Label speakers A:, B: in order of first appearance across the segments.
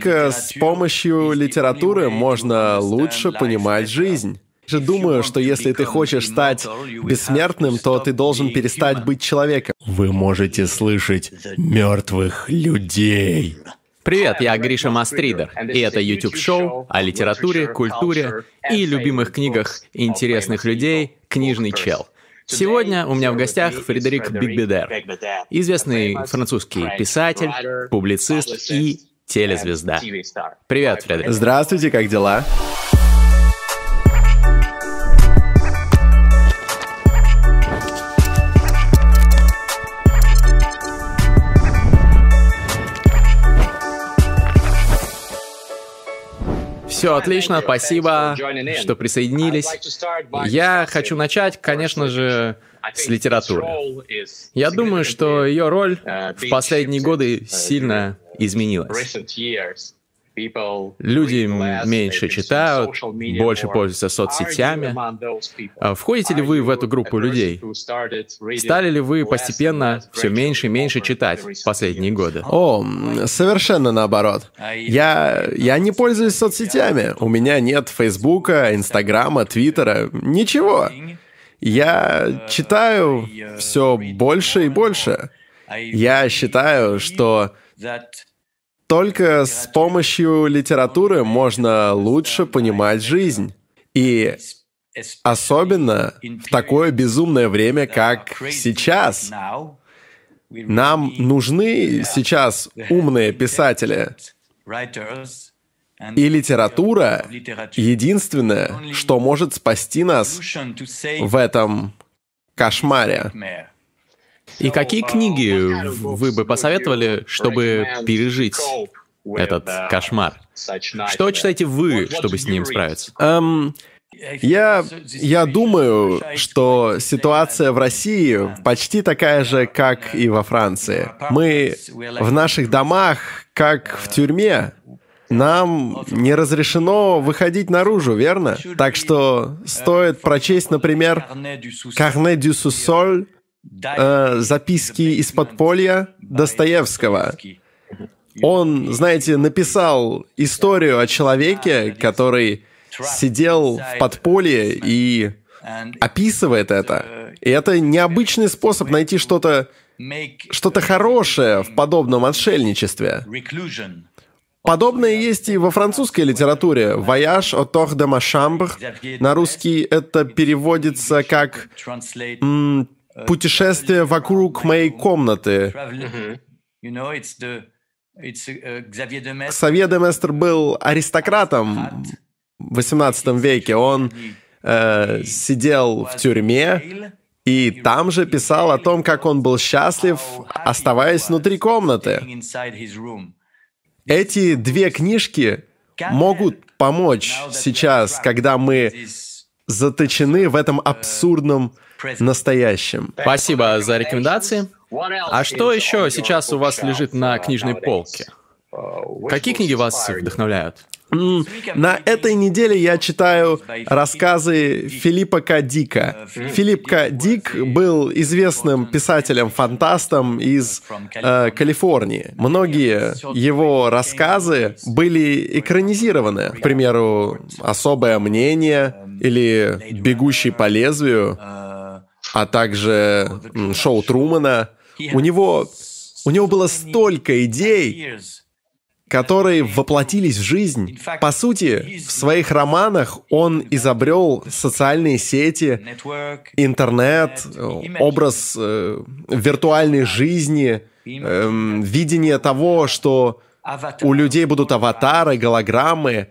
A: Только с помощью литературы можно лучше понимать жизнь. Я же думаю, что если ты хочешь стать бессмертным, то ты должен перестать быть человеком. Вы можете слышать мертвых людей.
B: Привет, я Гриша Мастридер, и это YouTube-шоу о литературе, культуре и любимых книгах интересных людей «Книжный чел». Сегодня у меня в гостях Фредерик Бигбедер, известный французский писатель, публицист и телезвезда. Привет, Фредерик.
A: Здравствуйте, как дела?
B: Все отлично, спасибо, что присоединились. Я хочу начать, конечно же, с литературы. Я думаю, что ее роль в последние годы сильно изменилась. Люди меньше читают, больше пользуются соцсетями. А входите ли вы в эту группу людей? Стали ли вы постепенно все меньше и меньше читать в последние годы?
A: О, совершенно наоборот. Я, я не пользуюсь соцсетями. У меня нет Фейсбука, Инстаграма, Твиттера, ничего. Я читаю все больше и больше. Я считаю, что только с помощью литературы можно лучше понимать жизнь. И особенно в такое безумное время, как сейчас. Нам нужны сейчас умные писатели. И литература — единственное, что может спасти нас в этом кошмаре.
B: И какие книги вы бы посоветовали, чтобы пережить этот кошмар? Что читаете вы, чтобы с ним справиться?
A: Эм, я, я думаю, что ситуация в России почти такая же, как и во Франции. Мы в наших домах, как в тюрьме. Нам не разрешено выходить наружу, верно? Так что стоит прочесть, например, «Карне дю сусоль», э, записки из подполья Достоевского. Он, знаете, написал историю о человеке, который сидел в подполье и описывает это. И это необычный способ найти что-то что-то хорошее в подобном отшельничестве. Подобное есть и во французской литературе. «Voyage au tort de ma chambre» на русский это переводится как путешествие вокруг моей комнаты. Ксавье де Местер был аристократом в 18 веке. Он э, сидел в тюрьме и там же писал о том, как он был счастлив, оставаясь внутри комнаты. Эти две книжки могут помочь сейчас, когда мы заточены в этом абсурдном настоящем.
B: Спасибо за рекомендации. А что еще сейчас у вас лежит на книжной полке? Какие книги вас вдохновляют?
A: На этой неделе я читаю рассказы Филиппа К. Дика. Филипп К. Дик был известным писателем-фантастом из э, Калифорнии. Многие его рассказы были экранизированы. К примеру, «Особое мнение» или «Бегущий по лезвию», а также шоу Трумана. У него, у него было столько идей, которые воплотились в жизнь. По сути, в своих романах он изобрел социальные сети, интернет, образ э, виртуальной жизни, э, видение того, что у людей будут аватары, голограммы.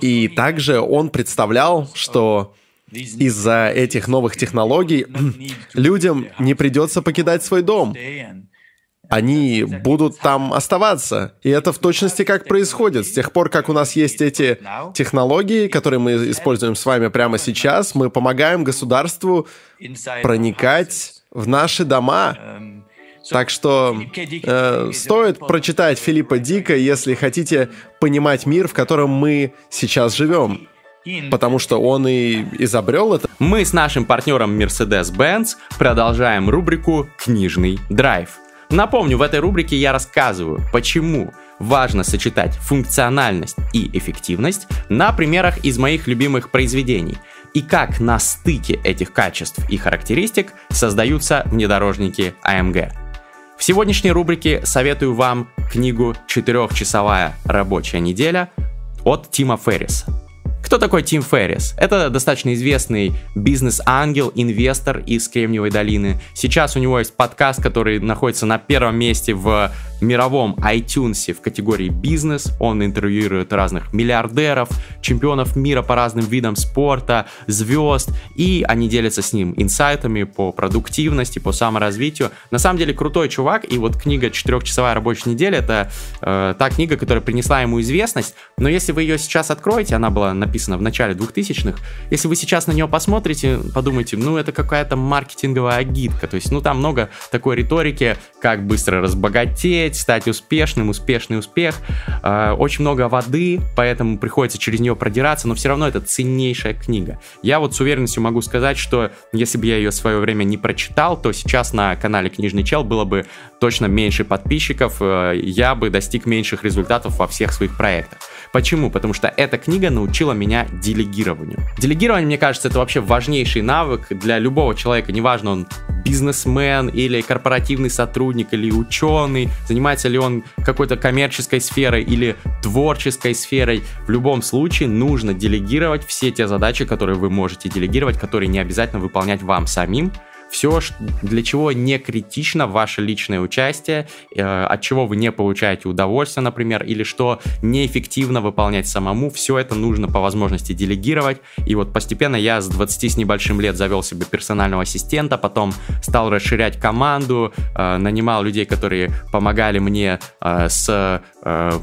A: И также он представлял, что из-за этих новых технологий людям не придется покидать свой дом они будут там оставаться. И это в точности как происходит. С тех пор, как у нас есть эти технологии, которые мы используем с вами прямо сейчас, мы помогаем государству проникать в наши дома. Так что э, стоит прочитать Филиппа Дика, если хотите понимать мир, в котором мы сейчас живем. Потому что он и изобрел это.
B: Мы с нашим партнером Mercedes-Benz продолжаем рубрику «Книжный драйв». Напомню, в этой рубрике я рассказываю, почему важно сочетать функциональность и эффективность на примерах из моих любимых произведений и как на стыке этих качеств и характеристик создаются внедорожники AMG. В сегодняшней рубрике советую вам книгу «Четырехчасовая рабочая неделя» от Тима Ферриса. Кто такой Тим Феррис? Это достаточно известный бизнес-ангел, инвестор из Кремниевой долины. Сейчас у него есть подкаст, который находится на первом месте в мировом iTunes в категории бизнес. Он интервьюирует разных миллиардеров, чемпионов мира по разным видам спорта, звезд, и они делятся с ним инсайтами по продуктивности, по саморазвитию. На самом деле крутой чувак, и вот книга «Четырехчасовая рабочая неделя» — это э, та книга, которая принесла ему известность, но если вы ее сейчас откроете, она была написана в начале 2000-х, если вы сейчас на нее посмотрите, подумайте, ну это какая-то маркетинговая агитка, то есть ну там много такой риторики, как быстро разбогатеть, стать успешным, успешный успех, э, очень много воды, поэтому приходится через нее продираться, но все равно это ценнейшая книга. Я вот с уверенностью могу сказать, что если бы я ее в свое время не прочитал, то сейчас на канале Книжный Чел было бы точно меньше подписчиков, э, я бы достиг меньших результатов во всех своих проектах. Почему? Потому что эта книга научила меня делегированию. Делегирование, мне кажется, это вообще важнейший навык для любого человека, неважно, он бизнесмен или корпоративный сотрудник или ученый, занимается ли он какой-то коммерческой сферой или творческой сферой, в любом случае нужно делегировать все те задачи, которые вы можете делегировать, которые не обязательно выполнять вам самим, все, для чего не критично ваше личное участие, э, от чего вы не получаете удовольствие, например, или что неэффективно выполнять самому, все это нужно по возможности делегировать. И вот постепенно я с 20 с небольшим лет завел себе персонального ассистента, потом стал расширять команду, э, нанимал людей, которые помогали мне э, с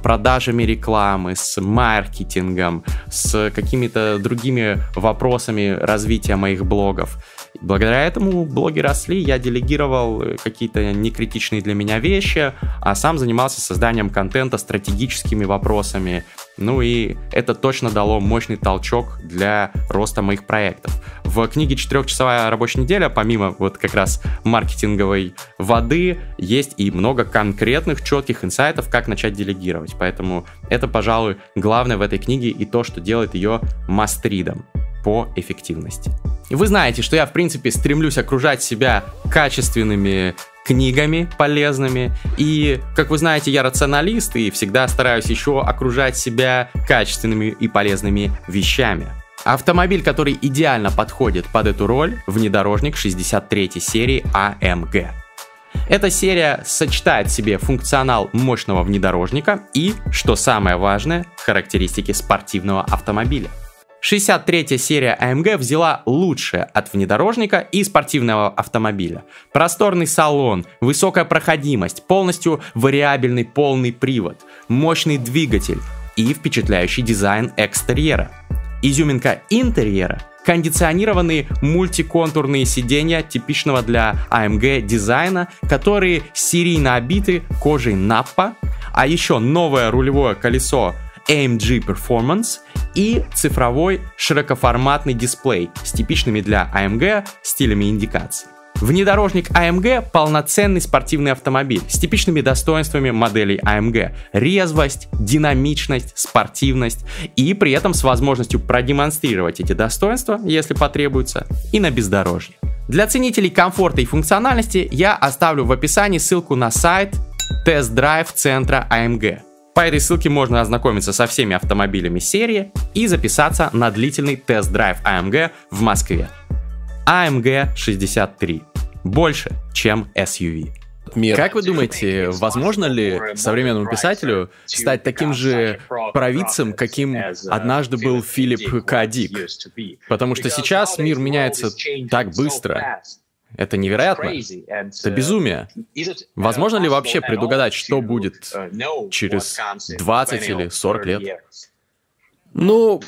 B: продажами рекламы, с маркетингом, с какими-то другими вопросами развития моих блогов. Благодаря этому блоги росли, я делегировал э, какие-то некритичные для меня вещи, а сам занимался созданием контента, стратегическими вопросами. Ну и это точно дало мощный толчок для роста моих проектов. В книге «Четырехчасовая рабочая неделя», помимо вот как раз маркетинговой воды, есть и много конкретных, четких инсайтов, как начать делегировать. Поэтому это, пожалуй, главное в этой книге и то, что делает ее мастридом по эффективности. И вы знаете, что я, в принципе, стремлюсь окружать себя качественными книгами полезными. И, как вы знаете, я рационалист и всегда стараюсь еще окружать себя качественными и полезными вещами. Автомобиль, который идеально подходит под эту роль, внедорожник 63 серии AMG. Эта серия сочетает в себе функционал мощного внедорожника и, что самое важное, характеристики спортивного автомобиля. 63-я серия AMG взяла лучшее от внедорожника и спортивного автомобиля. Просторный салон, высокая проходимость, полностью вариабельный полный привод, мощный двигатель и впечатляющий дизайн экстерьера. Изюминка интерьера кондиционированные мультиконтурные сиденья типичного для AMG дизайна, которые серийно обиты кожей Nappa, а еще новое рулевое колесо AMG Performance и цифровой широкоформатный дисплей с типичными для AMG стилями индикации. Внедорожник AMG – полноценный спортивный автомобиль с типичными достоинствами моделей AMG – резвость, динамичность, спортивность и при этом с возможностью продемонстрировать эти достоинства, если потребуется, и на бездорожье. Для ценителей комфорта и функциональности я оставлю в описании ссылку на сайт тест-драйв центра AMG – по этой ссылке можно ознакомиться со всеми автомобилями серии и записаться на длительный тест-драйв AMG в Москве. AMG 63. Больше, чем SUV.
A: Мир.
B: Как вы думаете, возможно ли современному писателю стать таким же провидцем, каким однажды был Филипп К. Дик? Потому что сейчас мир меняется так быстро. Это невероятно. Это безумие. Возможно ли вообще предугадать, что будет через 20 или 40 лет?
A: Ну,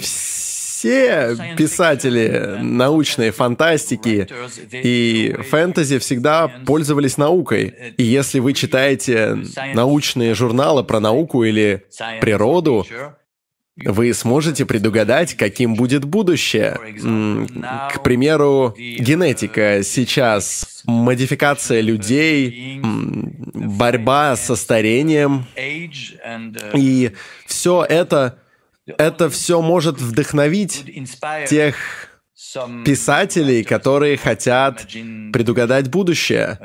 A: все писатели научной фантастики и фэнтези всегда пользовались наукой. И если вы читаете научные журналы про науку или природу, вы сможете предугадать, каким будет будущее. К примеру, генетика сейчас, модификация людей, борьба со старением. И все это, это все может вдохновить тех писателей, которые хотят предугадать будущее.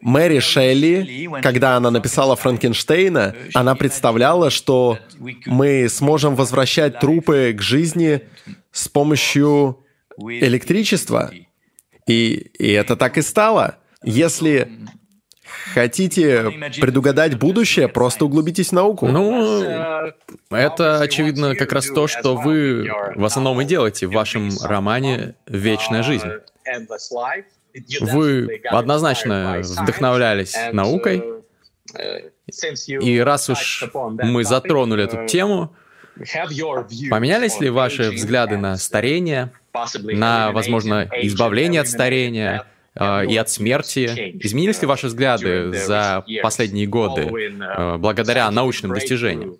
A: Мэри Шелли, когда она написала Франкенштейна, она представляла, что мы сможем возвращать трупы к жизни с помощью электричества. И, и это так и стало. Если хотите предугадать будущее, просто углубитесь в науку.
B: Ну, это, очевидно, как раз то, что вы в основном и делаете в вашем романе «Вечная жизнь». Вы однозначно вдохновлялись наукой, и раз уж мы затронули эту тему, поменялись ли ваши взгляды на старение, на, возможно, избавление от старения э, и от смерти? Изменились ли ваши взгляды за последние годы благодаря научным достижениям?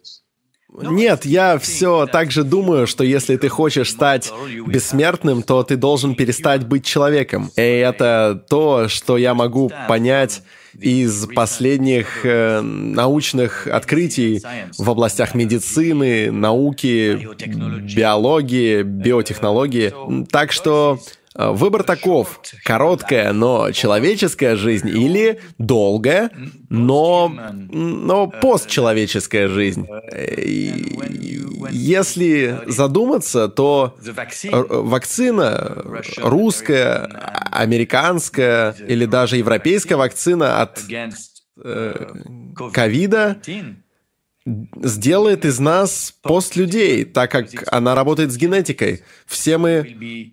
A: Нет, я все так же думаю, что если ты хочешь стать бессмертным, то ты должен перестать быть человеком. И это то, что я могу понять из последних э, научных открытий в областях медицины, науки, биологии, биотехнологии. Так что выбор таков. Короткая, но человеческая жизнь или долгая, но, но постчеловеческая жизнь. Если задуматься, то вакцина русская, американская или даже европейская вакцина от э, ковида сделает из нас постлюдей, так как она работает с генетикой. Все мы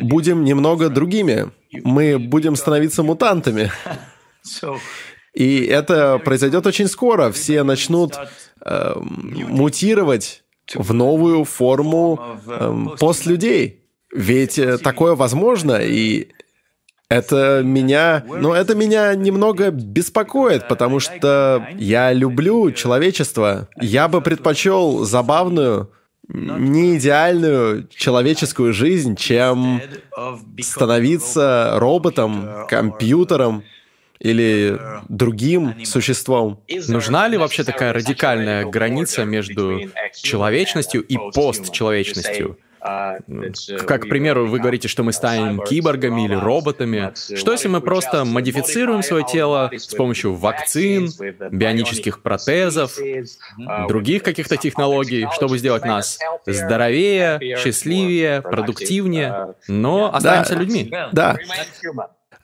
A: будем немного другими. Мы будем становиться мутантами. И это произойдет очень скоро. Все начнут э, мутировать в новую форму э, постлюдей. Ведь э, такое возможно, и это меня, ну, это меня немного беспокоит, потому что я люблю человечество. Я бы предпочел забавную, не идеальную человеческую жизнь, чем становиться роботом, компьютером или другим существом.
B: Нужна ли вообще такая радикальная граница между человечностью и постчеловечностью? Как, к примеру, вы говорите, что мы станем киборгами или роботами. Что если мы просто модифицируем свое тело с помощью вакцин, бионических протезов, других каких-то технологий, чтобы сделать нас здоровее, счастливее, продуктивнее, но останемся
A: да,
B: людьми?
A: Да.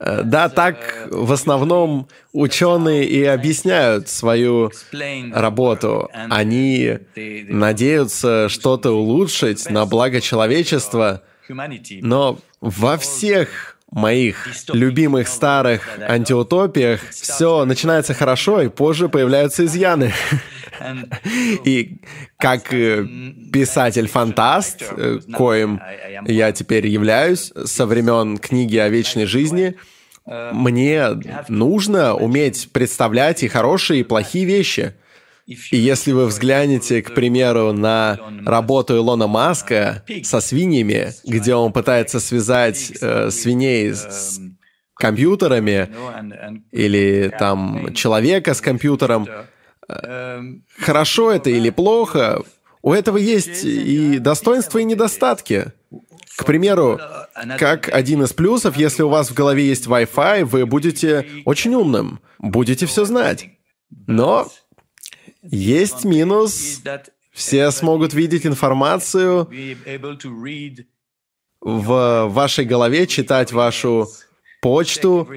A: Э, да, так в основном ученые и объясняют свою работу. Они надеются что-то улучшить на благо человечества, но во всех моих любимых старых антиутопиях все начинается хорошо, и позже появляются изъяны. И как э, писатель-фантаст, э, коим я теперь являюсь со времен книги о вечной жизни, мне нужно уметь представлять и хорошие, и плохие вещи. И если вы взглянете, к примеру, на работу Илона Маска со свиньями, где он пытается связать э, свиней с компьютерами или там человека с компьютером, хорошо это или плохо, у этого есть и достоинства, и недостатки. К примеру, как один из плюсов, если у вас в голове есть Wi-Fi, вы будете очень умным, будете все знать. Но есть минус. Все смогут видеть информацию в вашей голове, читать вашу почту,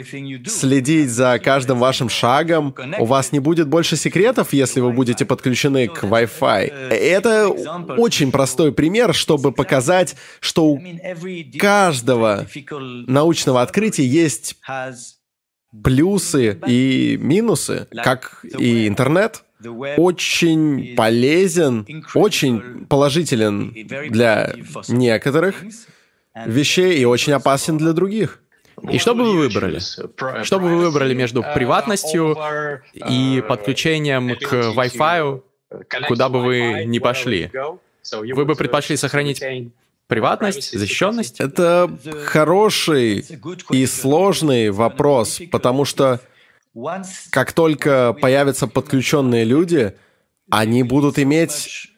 A: следить за каждым вашим шагом. У вас не будет больше секретов, если вы будете подключены к Wi-Fi. Это очень простой пример, чтобы показать, что у каждого научного открытия есть плюсы и минусы, как и интернет очень полезен, очень положителен для некоторых вещей и очень опасен для других.
B: И что бы вы выбрали? Что бы вы выбрали между приватностью и подключением к Wi-Fi куда бы вы ни пошли, вы бы предпочли сохранить приватность, защищенность?
A: Это хороший и сложный вопрос, потому что как только появятся подключенные люди, они будут иметь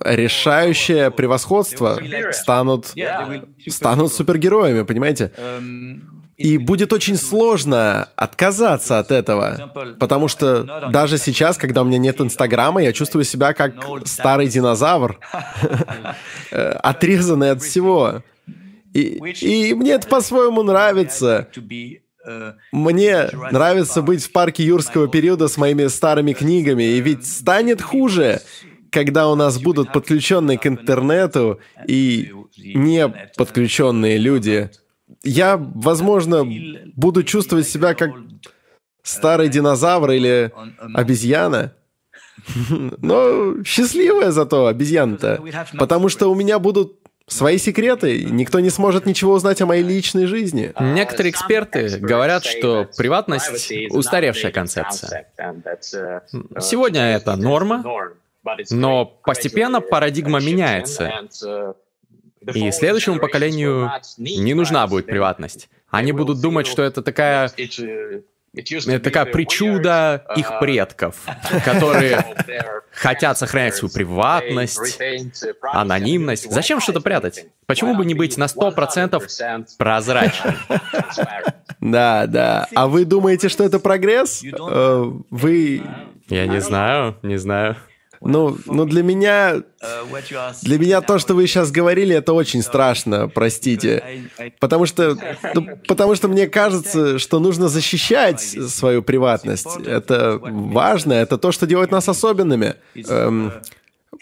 A: решающее превосходство, станут, станут супергероями, понимаете? И будет очень сложно отказаться от этого, потому что даже сейчас, когда у меня нет Инстаграма, я чувствую себя как старый динозавр, отрезанный от всего. И, и мне это по-своему нравится. Мне нравится быть в парке юрского периода с моими старыми книгами, и ведь станет хуже, когда у нас будут подключенные к интернету и не подключенные люди. Я, возможно, буду чувствовать себя как старый динозавр или обезьяна. Но счастливая зато обезьяна-то. Потому что у меня будут свои секреты, никто не сможет ничего узнать о моей личной жизни.
B: Некоторые эксперты говорят, что приватность — устаревшая концепция. Сегодня это норма, но постепенно парадигма меняется. И следующему поколению не нужна будет приватность. Они будут думать, что это такая это такая причуда их предков, которые хотят сохранять свою приватность, анонимность. Зачем что-то прятать? Почему бы не быть на 100% прозрачным?
A: Да, да. А вы думаете, что это прогресс? Э, вы...
B: Я не знаю, не знаю.
A: Ну, ну для меня, для меня то, что вы сейчас говорили, это очень страшно, простите, потому что, ну, потому что мне кажется, что нужно защищать свою приватность. Это важно, это то, что делает нас особенными. Эм,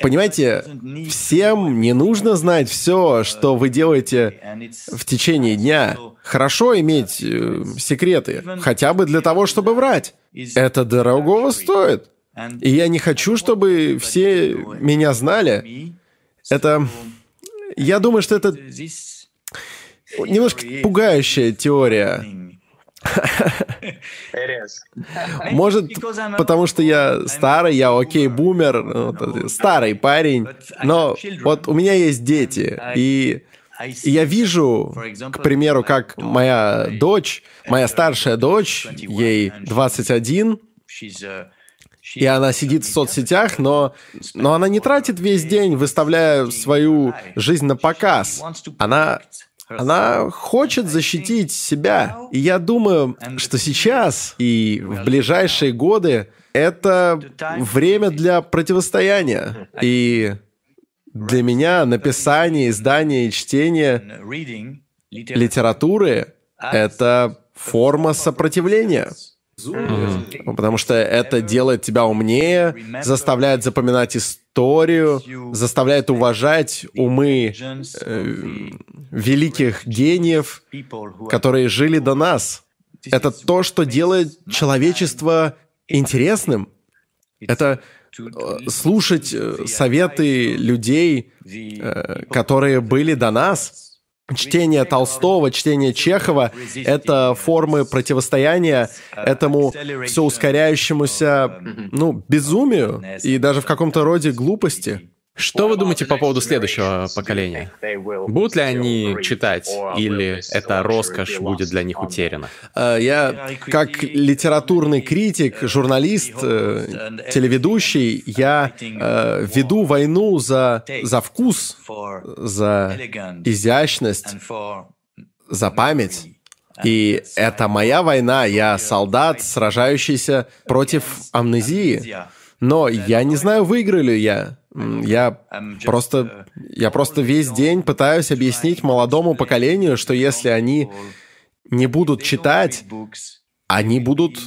A: Понимаете, всем не нужно знать все, что вы делаете в течение дня. Хорошо иметь э, секреты, хотя бы для того, чтобы врать. Это дорогого стоит. И я не хочу, чтобы все меня знали. Это... Я думаю, что это немножко пугающая теория. Может, потому что я старый, я окей, бумер, ну, старый парень, но вот у меня есть дети, и я вижу, к примеру, как моя дочь, моя старшая дочь, ей 21, и она сидит в соцсетях, но, но она не тратит весь день, выставляя свою жизнь на показ. Она, она хочет защитить себя. И я думаю, что сейчас и в ближайшие годы это время для противостояния. И для меня написание, издание и чтение литературы — это форма сопротивления. Потому что это делает тебя умнее, заставляет запоминать историю, заставляет уважать умы э, великих гениев, которые жили до нас. Это то, что делает человечество интересным. Это э, слушать э, советы людей, э, которые были до нас, Чтение Толстого, чтение Чехова — это формы противостояния этому все ускоряющемуся, ну, безумию и даже в каком-то роде глупости.
B: Что вы думаете по поводу следующего поколения? Будут ли они читать, или эта роскошь будет для них утеряна?
A: Э, я, как литературный критик, журналист, э, телеведущий, я э, веду войну за, за вкус, за изящность, за память. И это моя война, я солдат, сражающийся против амнезии. Но я не знаю, выиграю ли я. Я просто, я просто весь день пытаюсь объяснить молодому поколению, что если они не будут читать, они будут,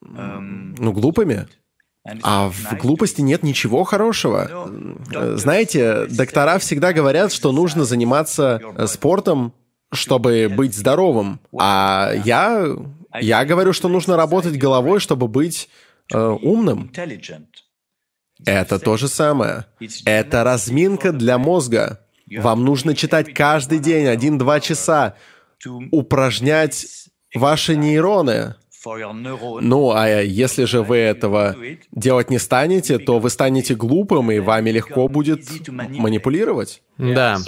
A: ну, глупыми. А в глупости нет ничего хорошего. Знаете, доктора всегда говорят, что нужно заниматься э, спортом, чтобы быть здоровым. А я, я говорю, что нужно работать головой, чтобы быть э, умным. Это то же самое. Это разминка для мозга. Вам нужно читать каждый день один-два часа, упражнять ваши нейроны, Ну, а если же вы этого делать не станете, то вы станете глупым, и вами легко будет манипулировать.
B: Да.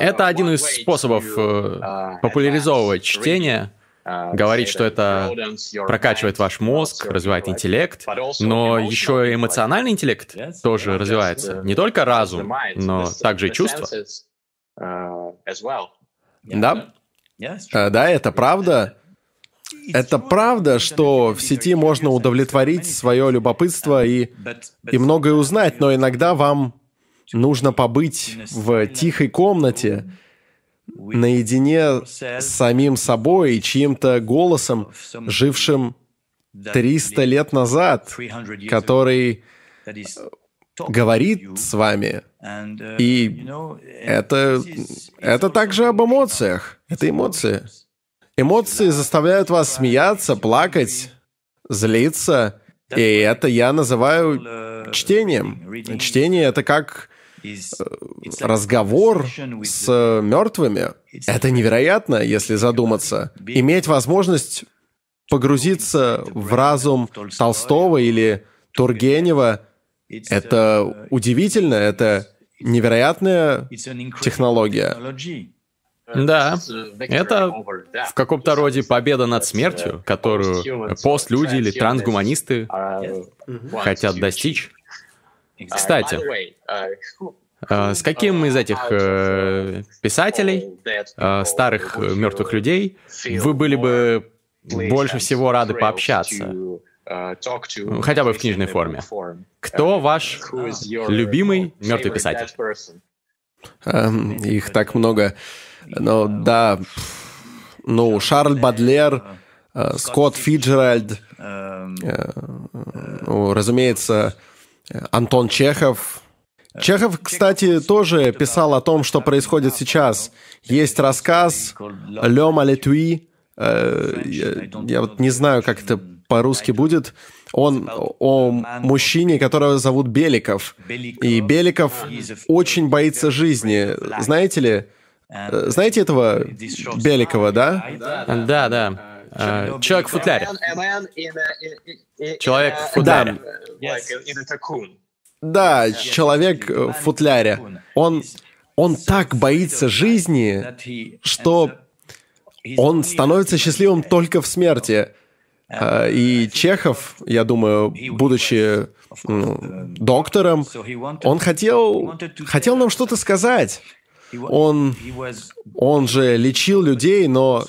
B: Это один из способов э, популяризовывать чтение, говорить, что это прокачивает ваш мозг, развивает интеллект, но еще и эмоциональный интеллект тоже развивается. Не только разум, но также и чувства.
A: Да, э, да, это правда. Это правда, что в сети можно удовлетворить свое любопытство и, и многое узнать, но иногда вам нужно побыть в тихой комнате, наедине с самим собой и чьим-то голосом, жившим 300 лет назад, который говорит с вами. И это, это также об эмоциях. Это эмоции. Эмоции заставляют вас смеяться, плакать, злиться. И это я называю чтением. Чтение — это как э, разговор с мертвыми. Это невероятно, если задуматься. Иметь возможность погрузиться в разум Толстого или Тургенева — это удивительно, это невероятная технология.
B: Да, это в каком-то роде победа над смертью, которую постлюди или трансгуманисты хотят достичь. Кстати, э, с каким из этих э, писателей, э, старых мертвых людей, вы были бы больше всего рады пообщаться? Хотя бы в книжной форме. Кто ваш любимый мертвый писатель?
A: Эм, их так много. Но да, ну, Шарль Бадлер, э, Скотт Фиджеральд, э, ну, разумеется, Антон Чехов. Чехов, кстати, тоже писал о том, что происходит сейчас. Есть рассказ «Ле Малетуи», э, я вот не знаю, как это по-русски будет. Он о мужчине, которого зовут Беликов. И Беликов очень боится жизни. Знаете ли, Э, знаете этого Беликова, да?
B: Да, да. Uh, человек в футляре. Человек в футляре.
A: Да, человек в футляре. Он, он так боится жизни, что он становится счастливым только в смерти. Uh, и Чехов, я думаю, будучи ну, доктором, он хотел, хотел нам что-то сказать. Он, он же лечил людей, но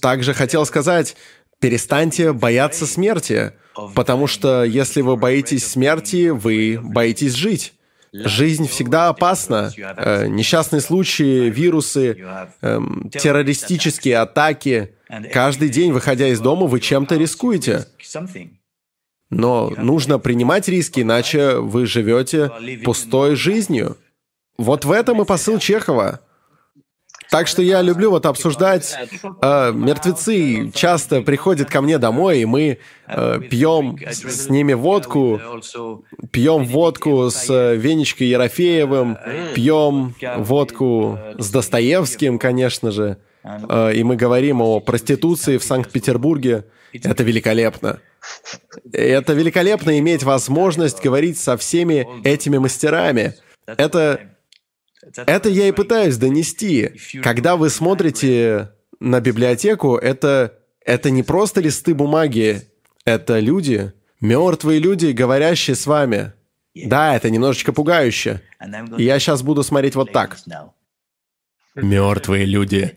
A: также хотел сказать, перестаньте бояться смерти, потому что если вы боитесь смерти, вы боитесь жить. Жизнь всегда опасна. Э, несчастные случаи, вирусы, э, террористические атаки. Каждый день, выходя из дома, вы чем-то рискуете. Но нужно принимать риски, иначе вы живете пустой жизнью. Вот в этом и посыл Чехова. Так что я люблю вот обсуждать. Э, мертвецы часто приходят ко мне домой, и мы э, пьем с, ними водку, пьем водку с э, Венечкой Ерофеевым, пьем водку с Достоевским, конечно же, э, и мы говорим о проституции в Санкт-Петербурге. Это великолепно. Это великолепно иметь возможность говорить со всеми этими мастерами. Это это я и пытаюсь донести. Когда вы смотрите на библиотеку, это, это не просто листы бумаги, это люди, мертвые люди, говорящие с вами. Да, это немножечко пугающе. И я сейчас буду смотреть вот так. Мертвые люди.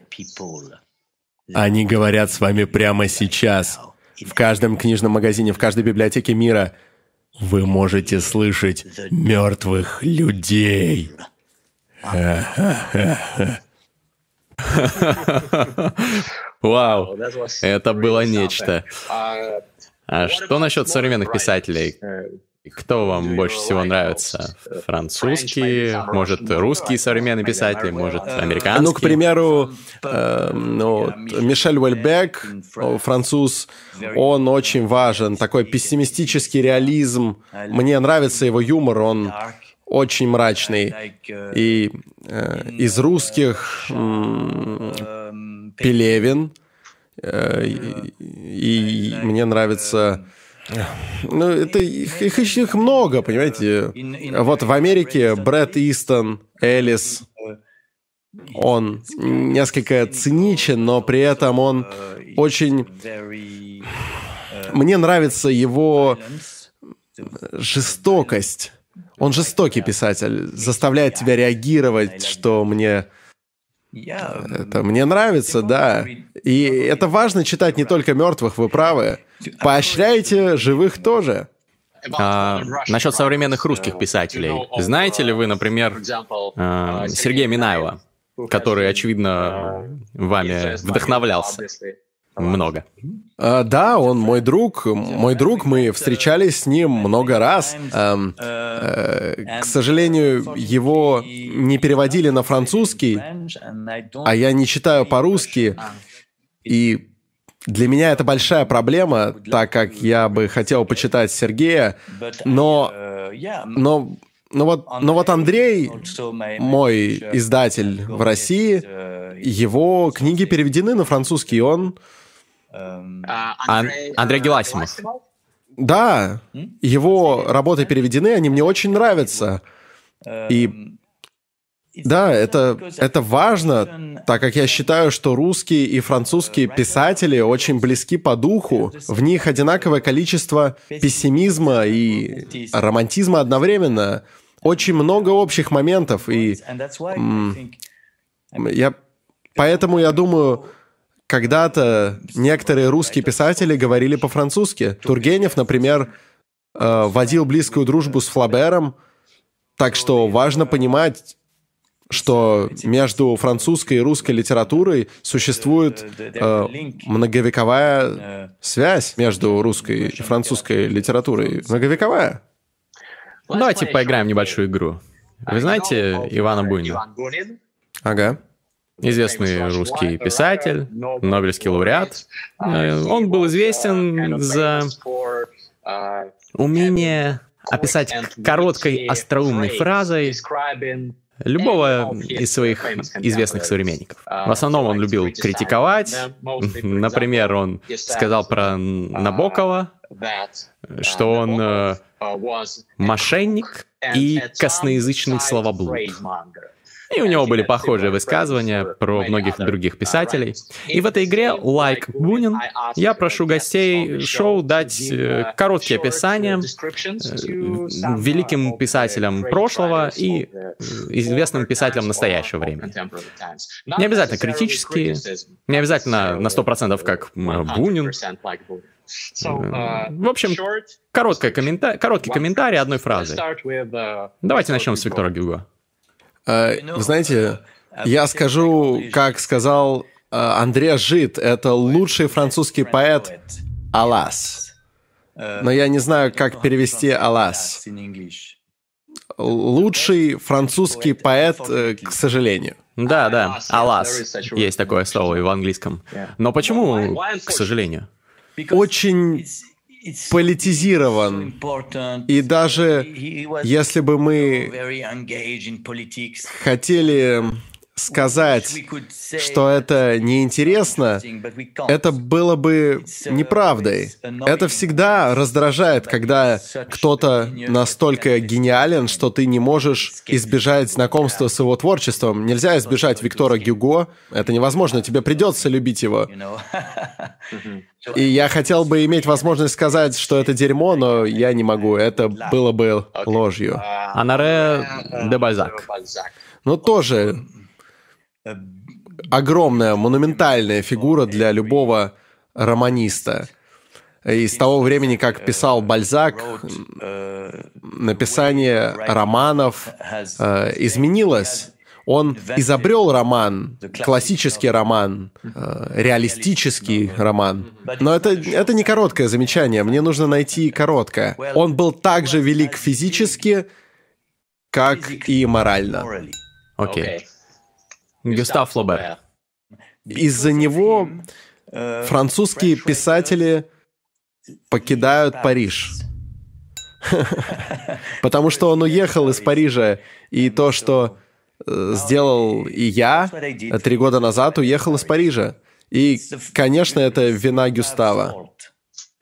A: Они говорят с вами прямо сейчас. В каждом книжном магазине, в каждой библиотеке мира вы можете слышать мертвых людей.
B: Вау, это было нечто. А что насчет современных писателей? Кто вам больше всего нравится? Французские, может, русские современные писатели, может, американские?
A: Ну, к примеру, э, ну, Мишель Уэльбек, француз, он очень важен. Такой пессимистический реализм. Мне нравится его юмор, он очень мрачный. И э, из русских э, Пелевин, Э, и, и мне нравится... Ну, это их, их, их много, понимаете. Вот в Америке Брэд Истон, Элис, он несколько циничен, но при этом он очень... Мне нравится его жестокость. Он жестокий писатель, заставляет тебя реагировать, что мне... Это мне нравится, да. И это важно читать не только мертвых, вы правы. Поощряйте живых тоже.
B: А, насчет современных русских писателей. Знаете ли вы, например, а, Сергея Минаева, который, очевидно, вами вдохновлялся? Много.
A: А, да, он мой друг. Мой друг, мы встречались с ним много раз. Эм, э, к сожалению, его не переводили на французский, а я не читаю по-русски. И для меня это большая проблема, так как я бы хотел почитать Сергея, но, но, но вот, но вот Андрей, мой издатель в России, его книги переведены на французский, и он
B: Эм, а, Андрей, Андрей Геласимов.
A: Да, его работы переведены, они мне очень нравятся. И эм, да, это, это важно, так как я считаю, что русские и французские писатели очень близки по духу. В них одинаковое количество пессимизма и романтизма одновременно. Очень много общих моментов, и я, поэтому я думаю, когда-то некоторые русские писатели говорили по-французски. Тургенев, например, э, водил близкую дружбу с Флабером, так что важно понимать, что между французской и русской литературой существует э, многовековая связь между русской и французской литературой. Многовековая.
B: Давайте поиграем в небольшую игру. Вы знаете Ивана Бунина?
A: Ага
B: известный русский писатель, Нобелевский лауреат. Э, он был известен за умение описать короткой остроумной фразой любого из своих известных современников. В основном он любил критиковать. Например, он сказал про Набокова, что он э, мошенник и косноязычный словоблуд. И у него были похожие высказывания про многих других писателей. И в этой игре Like Бунин я прошу гостей шоу дать э, короткие описания э, великим писателям прошлого и известным писателям настоящего времени. Не обязательно критические, не обязательно на 100% как Бунин. В общем, короткий комментарий одной фразы. Давайте начнем с Виктора Гюго.
A: Э, вы знаете, я скажу, как сказал э, Андреа Жит, это лучший французский поэт Алас. Но я не знаю, как перевести Алас. Лучший французский поэт, э, к сожалению.
B: Да, да, Алас. Есть такое слово и в английском. Но почему, к сожалению?
A: Очень политизирован. И даже если бы мы хотели сказать, что это неинтересно, это было бы неправдой. Это всегда раздражает, когда кто-то настолько гениален, что ты не можешь избежать знакомства с его творчеством. Нельзя избежать Виктора Гюго. Это невозможно. Тебе придется любить его. И я хотел бы иметь возможность сказать, что это дерьмо, но я не могу. Это было бы ложью.
B: Анаре де Бальзак.
A: Ну, тоже огромная, монументальная фигура для любого романиста. И с того времени, как писал Бальзак, написание романов э, изменилось. Он изобрел роман, классический роман, э, реалистический роман. Но это, это не короткое замечание, мне нужно найти короткое. Он был так же велик физически, как и морально.
B: Окей. Okay. Гюстав Флобер.
A: Из-за него французские писатели покидают Париж. Потому что он уехал из Парижа, и то, что э, сделал и я три года назад, уехал из Парижа. И, конечно, это вина Гюстава.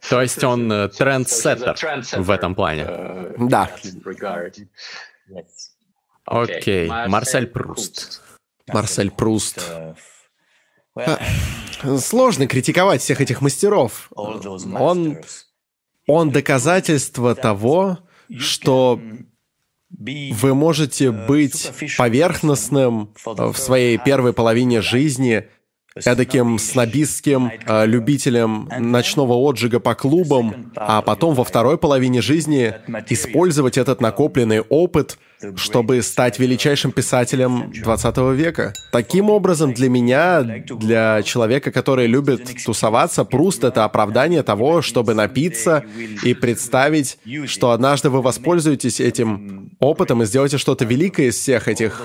B: То есть он э, трендсеттер в этом плане.
A: Да.
B: Окей, Марсель Пруст.
A: Марсель Пруст. А, сложно критиковать всех этих мастеров. Он, он доказательство того, что вы можете быть поверхностным в своей первой половине жизни, эдаким снобистским э, любителем ночного отжига по клубам, а потом во второй половине жизни использовать этот накопленный опыт, чтобы стать величайшим писателем 20 века. Таким образом, для меня, для человека, который любит тусоваться, Пруст — это оправдание того, чтобы напиться и представить, что однажды вы воспользуетесь этим опытом и сделаете что-то великое из всех этих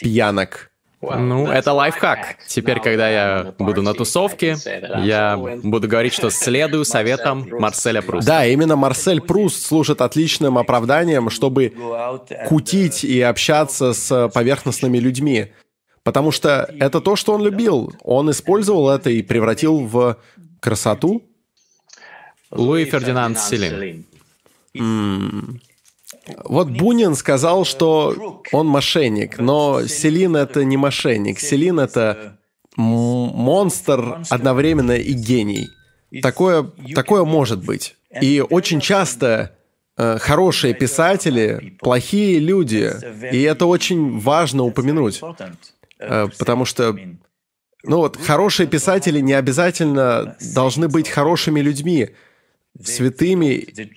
A: пьянок.
B: Ну, это лайфхак. Теперь, когда я буду на тусовке, я буду говорить, что следую советам Марселя Пруста.
A: Да, именно Марсель Пруст служит отличным оправданием, чтобы кутить и общаться с поверхностными людьми. Потому что это то, что он любил. Он использовал это и превратил в красоту.
B: Луи Фердинанд Селин.
A: Вот Бунин сказал, что он мошенник, но Селин это не мошенник. Селин это монстр одновременно и гений. Такое, такое может быть. И очень часто э, хорошие писатели, плохие люди, и это очень важно упомянуть, э, потому что ну вот, хорошие писатели не обязательно должны быть хорошими людьми святыми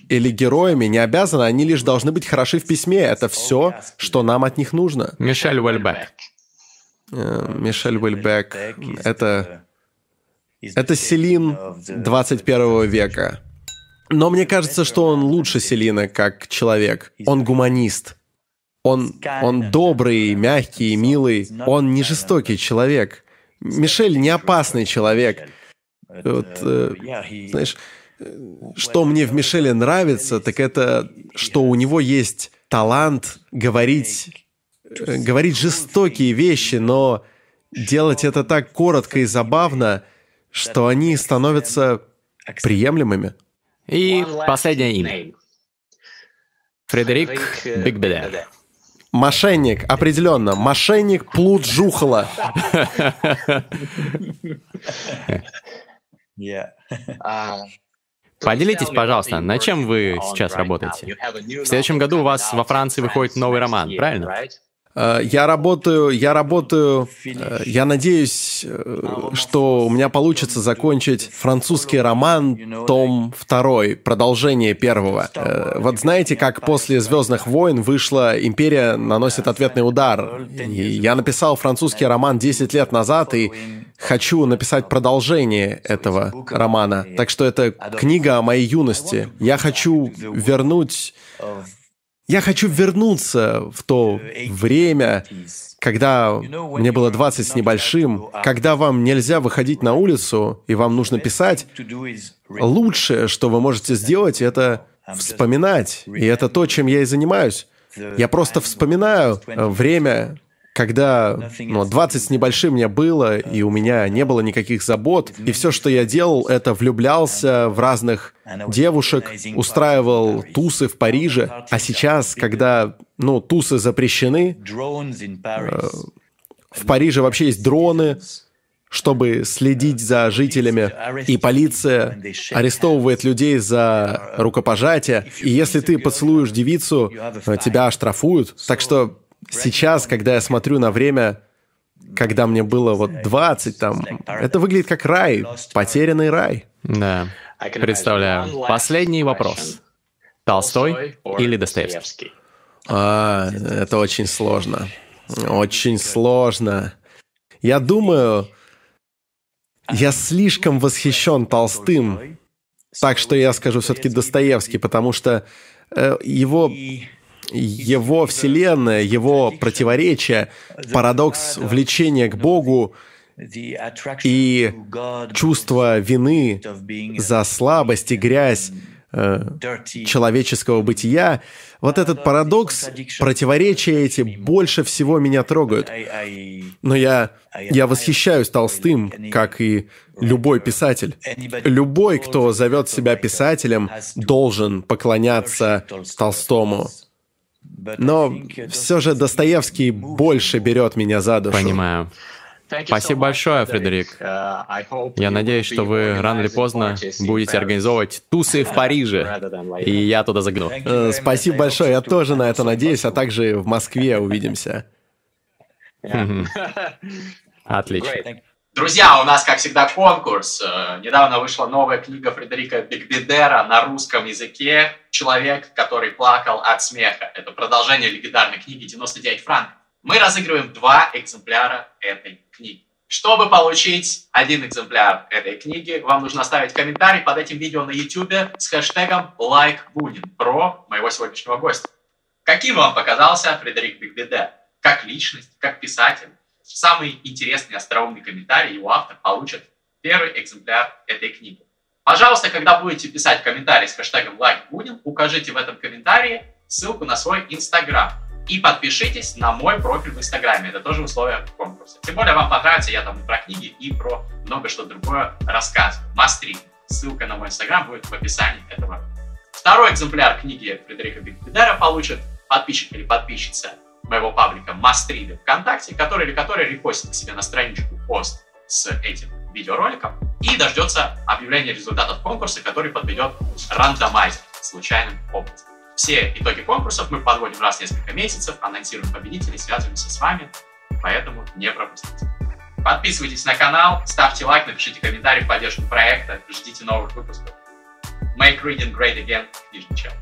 A: или героями не обязаны, они лишь должны быть хороши в письме. Это все, что нам от них нужно.
B: Мишель Уэльбек.
A: Э, Мишель Уэльбек — это... Это Селин 21 века. Но мне кажется, что он лучше Селина как человек. Он гуманист. Он, он добрый, мягкий, милый. Он не жестокий человек. Мишель не опасный человек. Вот, э, знаешь, что мне в Мишеле нравится, так это, что у него есть талант говорить, э, говорить жестокие вещи, но делать это так коротко и забавно, что они становятся приемлемыми.
B: И последнее имя. Фредерик Бигбеде.
A: Мошенник, определенно. Мошенник Плут Жухала.
B: Поделитесь, пожалуйста, над чем вы сейчас работаете? В следующем году у вас во Франции выходит новый роман, правильно?
A: Э, я работаю, я работаю, э, я надеюсь, э, что у меня получится закончить французский роман, том второй, продолжение первого. Вот знаете, как после «Звездных войн» вышла «Империя наносит ответный удар». И я написал французский роман 10 лет назад, и хочу написать продолжение этого романа. Так что это книга о моей юности. Я хочу вернуть я хочу вернуться в то время, когда мне было 20 с небольшим, когда вам нельзя выходить на улицу, и вам нужно писать. Лучшее, что вы можете сделать, это вспоминать. И это то, чем я и занимаюсь. Я просто вспоминаю время, когда ну, 20 с небольшим мне было, и у меня не было никаких забот, и все, что я делал, это влюблялся в разных девушек, устраивал тусы в Париже. А сейчас, когда, ну, тусы запрещены, э, в Париже вообще есть дроны, чтобы следить за жителями, и полиция арестовывает людей за рукопожатие, и если ты поцелуешь девицу, тебя оштрафуют. Так что сейчас, когда я смотрю на время, когда мне было вот 20, там, это выглядит как рай, потерянный рай.
B: Да, представляю. Последний вопрос. Толстой или Достоевский?
A: А, это очень сложно. Очень сложно. Я думаю, я слишком восхищен Толстым, так что я скажу все-таки Достоевский, потому что э, его его вселенная, его противоречие, парадокс влечения к Богу и чувство вины за слабость и грязь э, человеческого бытия, вот этот парадокс, противоречия эти больше всего меня трогают. Но я, я восхищаюсь Толстым, как и любой писатель. Любой, кто зовет себя писателем, должен поклоняться Толстому. Но все же Достоевский больше берет меня за душу.
C: Понимаю. Спасибо большое, Фредерик. Я надеюсь, что вы рано или поздно будете организовывать тусы в Париже, и я туда загну.
A: Э, спасибо большое, я тоже на это надеюсь, а также в Москве увидимся.
C: Отлично.
B: Друзья, у нас, как всегда, конкурс. Э, недавно вышла новая книга Фредерика Бигбедера на русском языке «Человек, который плакал от смеха». Это продолжение легендарной книги «99 франков». Мы разыгрываем два экземпляра этой книги. Чтобы получить один экземпляр этой книги, вам нужно оставить комментарий под этим видео на YouTube с хэштегом LikeBunин про моего сегодняшнего гостя. Каким вам показался Фредерик Бигбедер? Как личность, как писатель? Самый интересный остроумный комментарий его автор получит первый экземпляр этой книги. Пожалуйста, когда будете писать комментарий с хэштегом LikeBudin, укажите в этом комментарии ссылку на свой Инстаграм. И подпишитесь на мой профиль в Инстаграме. Это тоже условие конкурса. Тем более вам понравится, я там и про книги, и про много что другое рассказываю. Мастрит. Ссылка на мой Инстаграм будет в описании этого. Второй экземпляр книги Фредерика Бигбедера получит подписчик или подписчица моего паблика Мастриды ВКонтакте, который или который репостит себе на страничку пост с этим видеороликом и дождется объявления результатов конкурса, который подведет рандомайзер случайным образом. Все итоги конкурсов мы подводим раз в несколько месяцев, анонсируем победителей, связываемся с вами, поэтому не пропустите. Подписывайтесь на канал, ставьте лайк, напишите комментарий в поддержку проекта, ждите новых выпусков. Make reading great again, Нижний Чел.